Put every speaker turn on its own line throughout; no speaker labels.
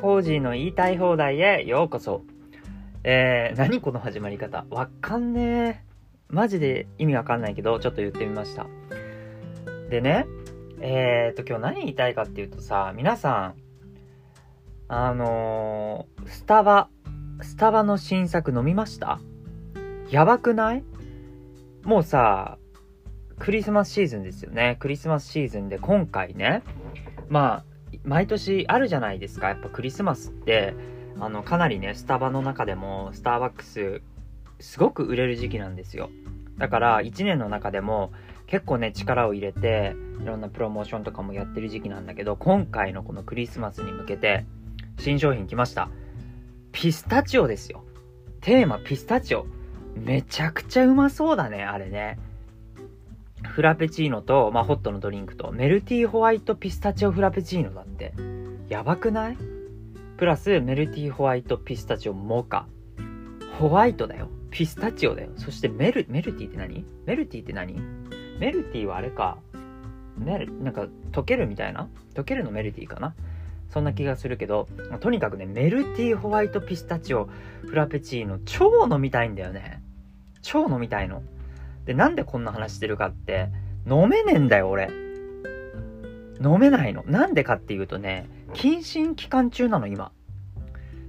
コージーの言いたい放題へようこそ。えー、何この始まり方？わかんねえ。マジで意味わかんないけど、ちょっと言ってみました。でね、えーと、今日何言いたいかっていうとさ、皆さん、あのー、スタバ、スタバの新作飲みました？やばくない？もうさ、クリスマスシーズンですよね。クリスマスシーズンで今回ね、まあ、毎年あるじゃないですか。やっぱクリスマスって、あの、かなりね、スタバの中でも、スターバックス、すごく売れる時期なんですよ。だから、1年の中でも、結構ね、力を入れて、いろんなプロモーションとかもやってる時期なんだけど、今回のこのクリスマスに向けて、新商品来ました。ピスタチオですよ。テーマピスタチオ。めちゃくちゃうまそうだね、あれね。フラペチーノと、まあ、ホットのドリンクと、メルティーホワイトピスタチオフラペチーノだって。やばくない？プラス、メルティーホワイトピスタチオモカ。ホワイトだよ。ピスタチオだよ。そしてメル、メルティーって何？メルティーって何？メルティーはあれか。メル、なんか溶けるみたいな？溶けるのメルティーかな？そんな気がするけど、とにかくね、メルティーホワイトピスタチオフラペチーノ超飲みたいんだよね。超飲みたいの。で、なんでこんな話してるかって、飲めねえんだよ、俺。飲めないの。なんでかっていうとね、謹慎期間中なの、今。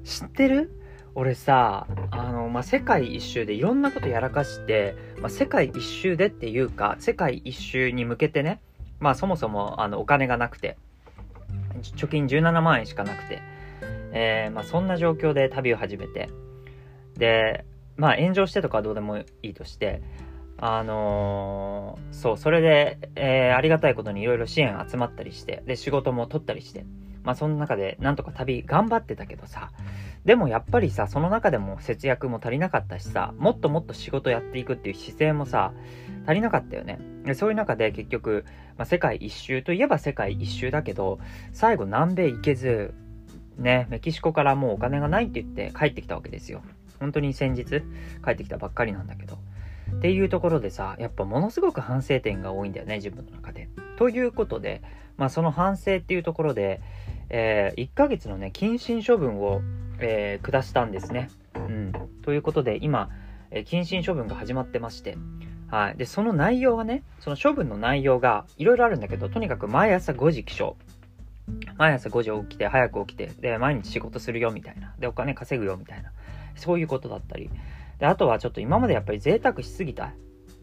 知ってる？俺さ、あの、まあ、世界一周でいろんなことやらかして、まあ、世界一周でっていうか、世界一周に向けてね、まあ、そもそも、あの、お金がなくて、貯金17万円しかなくて、えー、まあ、そんな状況で旅を始めて、で、まあ、炎上してとかはどうでもいいとして、あのー、そう、それで、えー、ありがたいことにいろいろ支援集まったりして、で、仕事も取ったりして、まあ、その中で、なんとか旅頑張ってたけどさ、でもやっぱりさ、その中でも節約も足りなかったしさ、もっともっと仕事やっていくっていう姿勢もさ、足りなかったよね。でそういう中で結局、まあ、世界一周といえば世界一周だけど、最後南米行けず、ね、メキシコからもうお金がないって言って帰ってきたわけですよ。本当に先日帰ってきたばっかりなんだけど。っていうところでさ、やっぱものすごく反省点が多いんだよね、自分の中で。ということで、まあその反省っていうところで、えー、1ヶ月のね、謹慎処分を、えー、下したんですね。うん。ということで、今、えー、謹慎処分が始まってまして、はい。で、その内容はね、その処分の内容がいろいろあるんだけど、とにかく毎朝5時起床。毎朝5時起きて、早く起きて、で、毎日仕事するよみたいな。で、お金稼ぐよみたいな。そういうことだったり。で、あとはちょっと今までやっぱり贅沢しすぎた。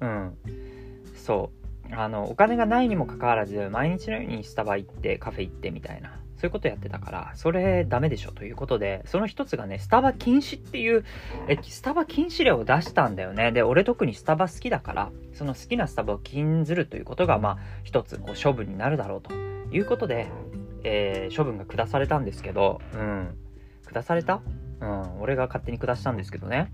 うん。そう。あの、お金がないにもかかわらず、毎日のようにスタバ行って、カフェ行ってみたいな。そういうことやってたから、それダメでしょということで、その一つがね、スタバ禁止っていう、え、スタバ禁止令を出したんだよね。で、俺特にスタバ好きだから、その好きなスタバを禁ずるということが、まあ、一つ、こう、処分になるだろうということで、えー、処分が下されたんですけど、うん。下された？うん、俺が勝手に下したんですけどね。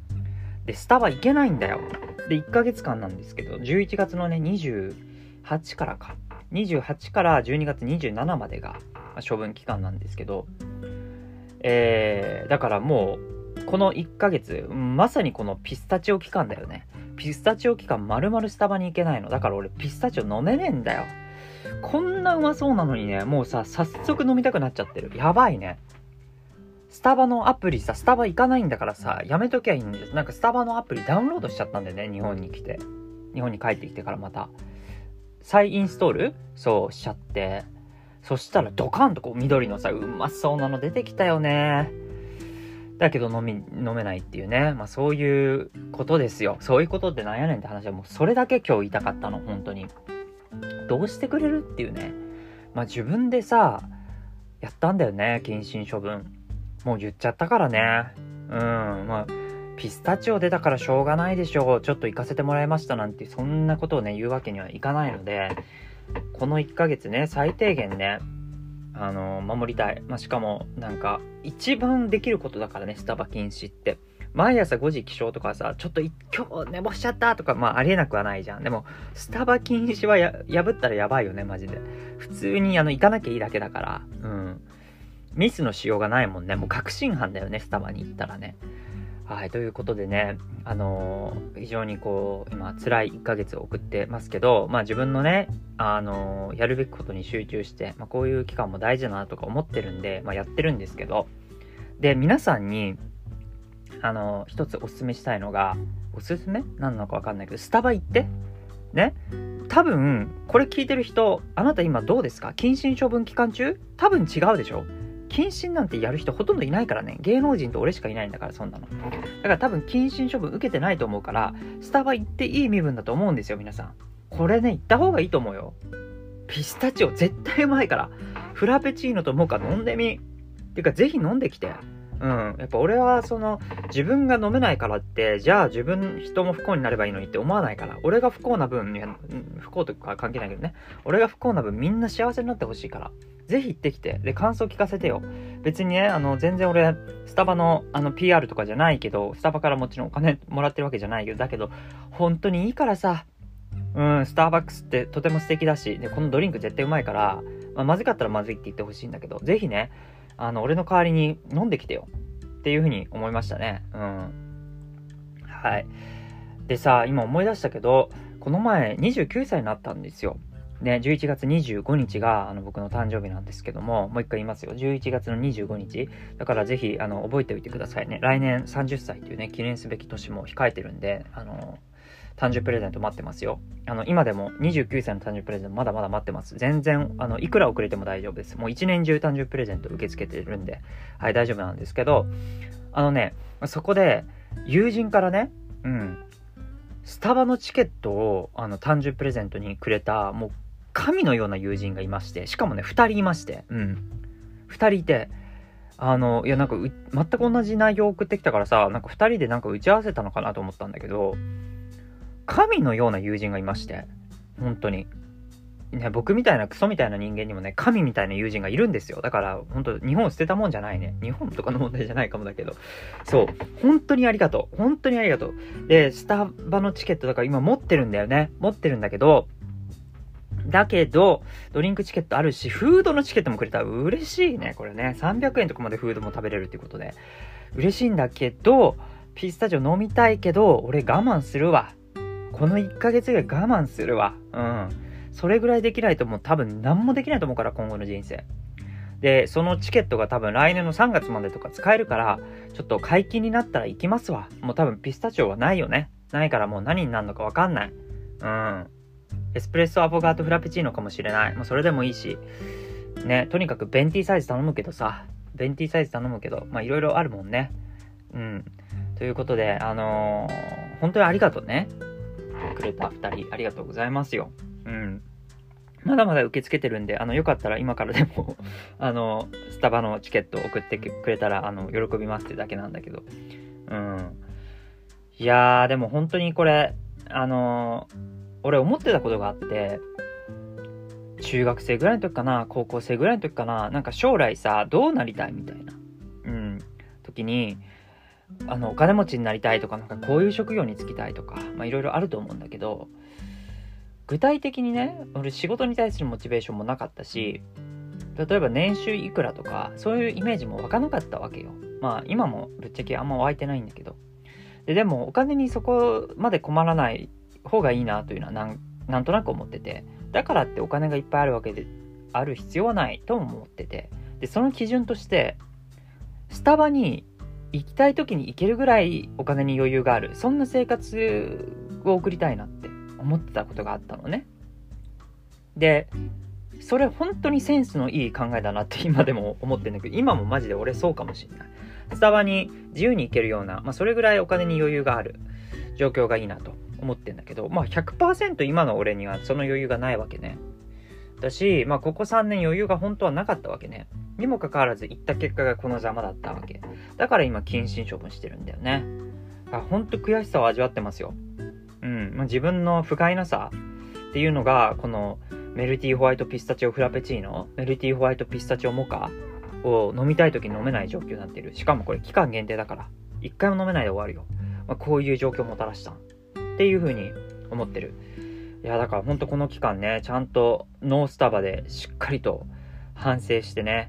で、スタバ行けないんだよ。で、1ヶ月間なんですけど、11月のね、28からか。28から12月27までが処分期間なんですけど、えー、だからもう、この1ヶ月、まさにこのピスタチオ期間だよね。ピスタチオ期間丸々スタバに行けないの。だから俺ピスタチオ飲めねえんだよ。こんなうまそうなのにね、もうさ、早速飲みたくなっちゃってる。やばいね。スタバのアプリさ、スタバ行かないんだからさ、やめときゃいいんです。なんかスタバのアプリダウンロードしちゃったんだよね、日本に来て。日本に帰ってきてからまた。再インストール？そうしちゃって。そしたらドカンとこう緑のさ、うまそうなの出てきたよね。だけど飲み、飲めないっていうね。まあそういうことですよ。そういうことってなんやねんって話はもうそれだけ今日言いたかったの、本当に。どうしてくれるっていうね。まあ自分でさ、やったんだよね、謹慎処分。もう言っちゃったからね。うん、まあ、ピスタチオ出たからしょうがないでしょう。ちょっと行かせてもらいましたなんて、そんなことをね、言うわけにはいかないので、この1ヶ月ね、最低限ね、あの、守りたい。まあ、しかも、なんか、一番できることだからね、スタバ禁止って。毎朝5時起床とかさ、ちょっと今日寝坊しちゃったとか、まあありえなくはないじゃん。でも、スタバ禁止はや破ったらやばいよね、マジで。普通にあの、行かなきゃいいだけだから。うん。ミスのしようがないもんね。もう確信犯だよね、スタバに行ったらね。はい、ということでね、あのー、非常にこう、今、辛い1ヶ月を送ってますけど、まあ自分のね、あのー、やるべきことに集中して、まあこういう期間も大事だなとか思ってるんで、まあやってるんですけど、で、皆さんに、あの、一つおすすめしたいのが、おすすめ？何なのかわかんないけど、スタバ行って、ね？多分、これ聞いてる人、あなた今どうですか？謹慎処分期間中？多分違うでしょ？謹慎なんてやる人ほとんどいないからね。芸能人と俺しかいないんだから、そんなの。だから多分、謹慎処分受けてないと思うから、スタバ行っていい身分だと思うんですよ、皆さん。これね、行った方がいいと思うよ。ピスタチオ絶対うまいから。フラペチーノとモカ飲んでみ。ていうか、ぜひ飲んできて。うん。やっぱ俺は、その、自分が飲めないからって、じゃあ自分、人も不幸になればいいのにって思わないから。俺が不幸な分、いや不幸とか関係ないけどね。俺が不幸な分、みんな幸せになってほしいから。ぜひ行ってきて。で、感想聞かせてよ。別にね、あの、全然俺、スタバの、あの、PR とかじゃないけど、スタバからもちろんお金もらってるわけじゃないけど、だけど、本当にいいからさ、うん、スターバックスってとても素敵だし、で、このドリンク絶対うまいから、まあ、まずかったらまずいって言ってほしいんだけど、ぜひね、あの、俺の代わりに飲んできてよ。っていうふうに思いましたね。うん。はい。でさ、今思い出したけど、この前29歳になったんですよ。ね、11月25日があの僕の誕生日なんですけども、もう一回言いますよ。11月の25日。だからぜひ、あの、覚えておいてくださいね。来年30歳というね、記念すべき年も控えてるんで、あの、誕生日プレゼント待ってますよ。あの、今でも29歳の誕生日プレゼントまだまだ待ってます。全然、あの、いくら遅れても大丈夫です。もう一年中誕生日プレゼント受け付けてるんで、はい、大丈夫なんですけど、あのね、そこで、友人からね、うん、スタバのチケットを、あの、誕生日プレゼントにくれた、もう、神のような友人がいまして、しかもね、2人いまして、うん。2人いて、あの、いや、なんか、全く同じ内容を送ってきたからさ、なんか2人でなんか打ち合わせたのかなと思ったんだけど、神のような友人がいまして、本当に。ね、僕みたいなクソみたいな人間にもね、神みたいな友人がいるんですよ。だから、本当日本捨てたもんじゃないね。日本とかの問題じゃないかもだけど。そう。本当にありがとう。本当にありがとう。で、スタバのチケットだから今持ってるんだよね。持ってるんだけど、だけど、ドリンクチケットあるし、フードのチケットもくれたら嬉しいね。これね。300円とかまでフードも食べれるっていうことで。嬉しいんだけど、ピスタチオ飲みたいけど、俺我慢するわ。この1ヶ月ぐらい我慢するわ。うん。それぐらいできないともう多分何もできないと思うから、今後の人生。で、そのチケットが多分来年の3月までとか使えるから、ちょっと解禁になったら行きますわ。もう多分ピスタチオはないよね。ないからもう何になるのかわかんない。うん。エスプレッソアボガートフラペチーノかもしれない。もうそれでもいいし。ね、とにかくベンティサイズ頼むけどさ。ベンティサイズ頼むけど、まあいろいろあるもんね。うん。ということで、あのー、本当にありがとうね。くれた2人、ありがとうございますよ。うん。まだまだ受け付けてるんで、あの、よかったら今からでも あの、スタバのチケット送ってくれたら、あの、喜びますってだけなんだけど。うん。いやー、でも本当にこれ、あのー、俺思ってたことがあって、中学生ぐらいの時かな、高校生ぐらいの時かな、なんか将来さ、どうなりたいみたいな、うん、時に、あの、お金持ちになりたいとか、なんかこういう職業に就きたいとか、いろいろあると思うんだけど、具体的にね、俺仕事に対するモチベーションもなかったし、例えば年収いくらとか、そういうイメージも湧かなかったわけよ。まあ今もぶっちゃけあんま湧いてないんだけど。で、でもお金にそこまで困らない方がいいなというのはなんなんとなく思ってて、だからってお金がいっぱいあるわけで、ある必要はないとも思ってて、で、その基準として、スタバに行きたい時に行けるぐらいお金に余裕がある。そんな生活を送りたいなって思ってたことがあったのね。で、それ本当にセンスのいい考えだなって今でも思ってんだけど、今もマジで俺そうかもしんない。スタバに自由に行けるような、まあそれぐらいお金に余裕がある状況がいいなと思ってんだけど、まあ100%今の俺にはその余裕がないわけね。だし、まあここ3年余裕が本当はなかったわけね。にもかかわらず行った結果がこのざまだったわけ。だから今謹慎処分してるんだよね。あ本当悔しさを味わってますよ。うん。まあ、自分の不甲斐なさっていうのが、このメルティーホワイトピスタチオフラペチーノ、メルティーホワイトピスタチオモカを飲みたい時に飲めない状況になってる。しかもこれ期間限定だから。一回も飲めないで終わるよ。まあ、こういう状況をもたらしたっていう風に思ってる。いや、だからほんとこの期間ね、ちゃんとノースタバでしっかりと反省してね、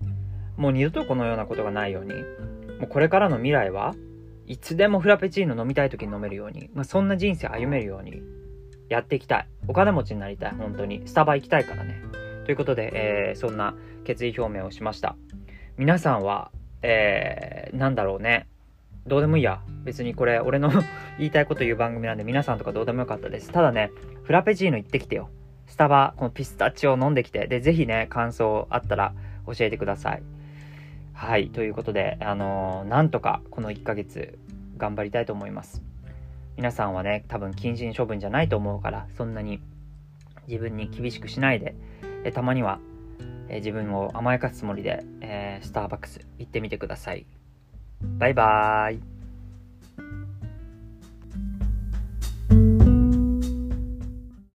もう二度とこのようなことがないように、もうこれからの未来はいつでもフラペチーノ飲みたい時に飲めるように、まあ、そんな人生歩めるようにやっていきたい。お金持ちになりたい、本当に。スタバ行きたいからね。ということで、えー、そんな決意表明をしました。皆さんはえー、なんだろうね。どうでもいいや。別にこれ、俺の 言いたいこと言う番組なんで、皆さんとかどうでもよかったです。ただね、フラペチーノ行ってきてよ。スタバ、このピスタチオ飲んできて、で、ぜひね、感想あったら教えてください。はい、ということで、あのー、なんとかこの1ヶ月頑張りたいと思います。皆さんはね、多分謹慎処分じゃないと思うから、そんなに自分に厳しくしないで、えたまには、自分を甘やかすつもりで、えー、スターバックス行ってみてください。バイバーイ。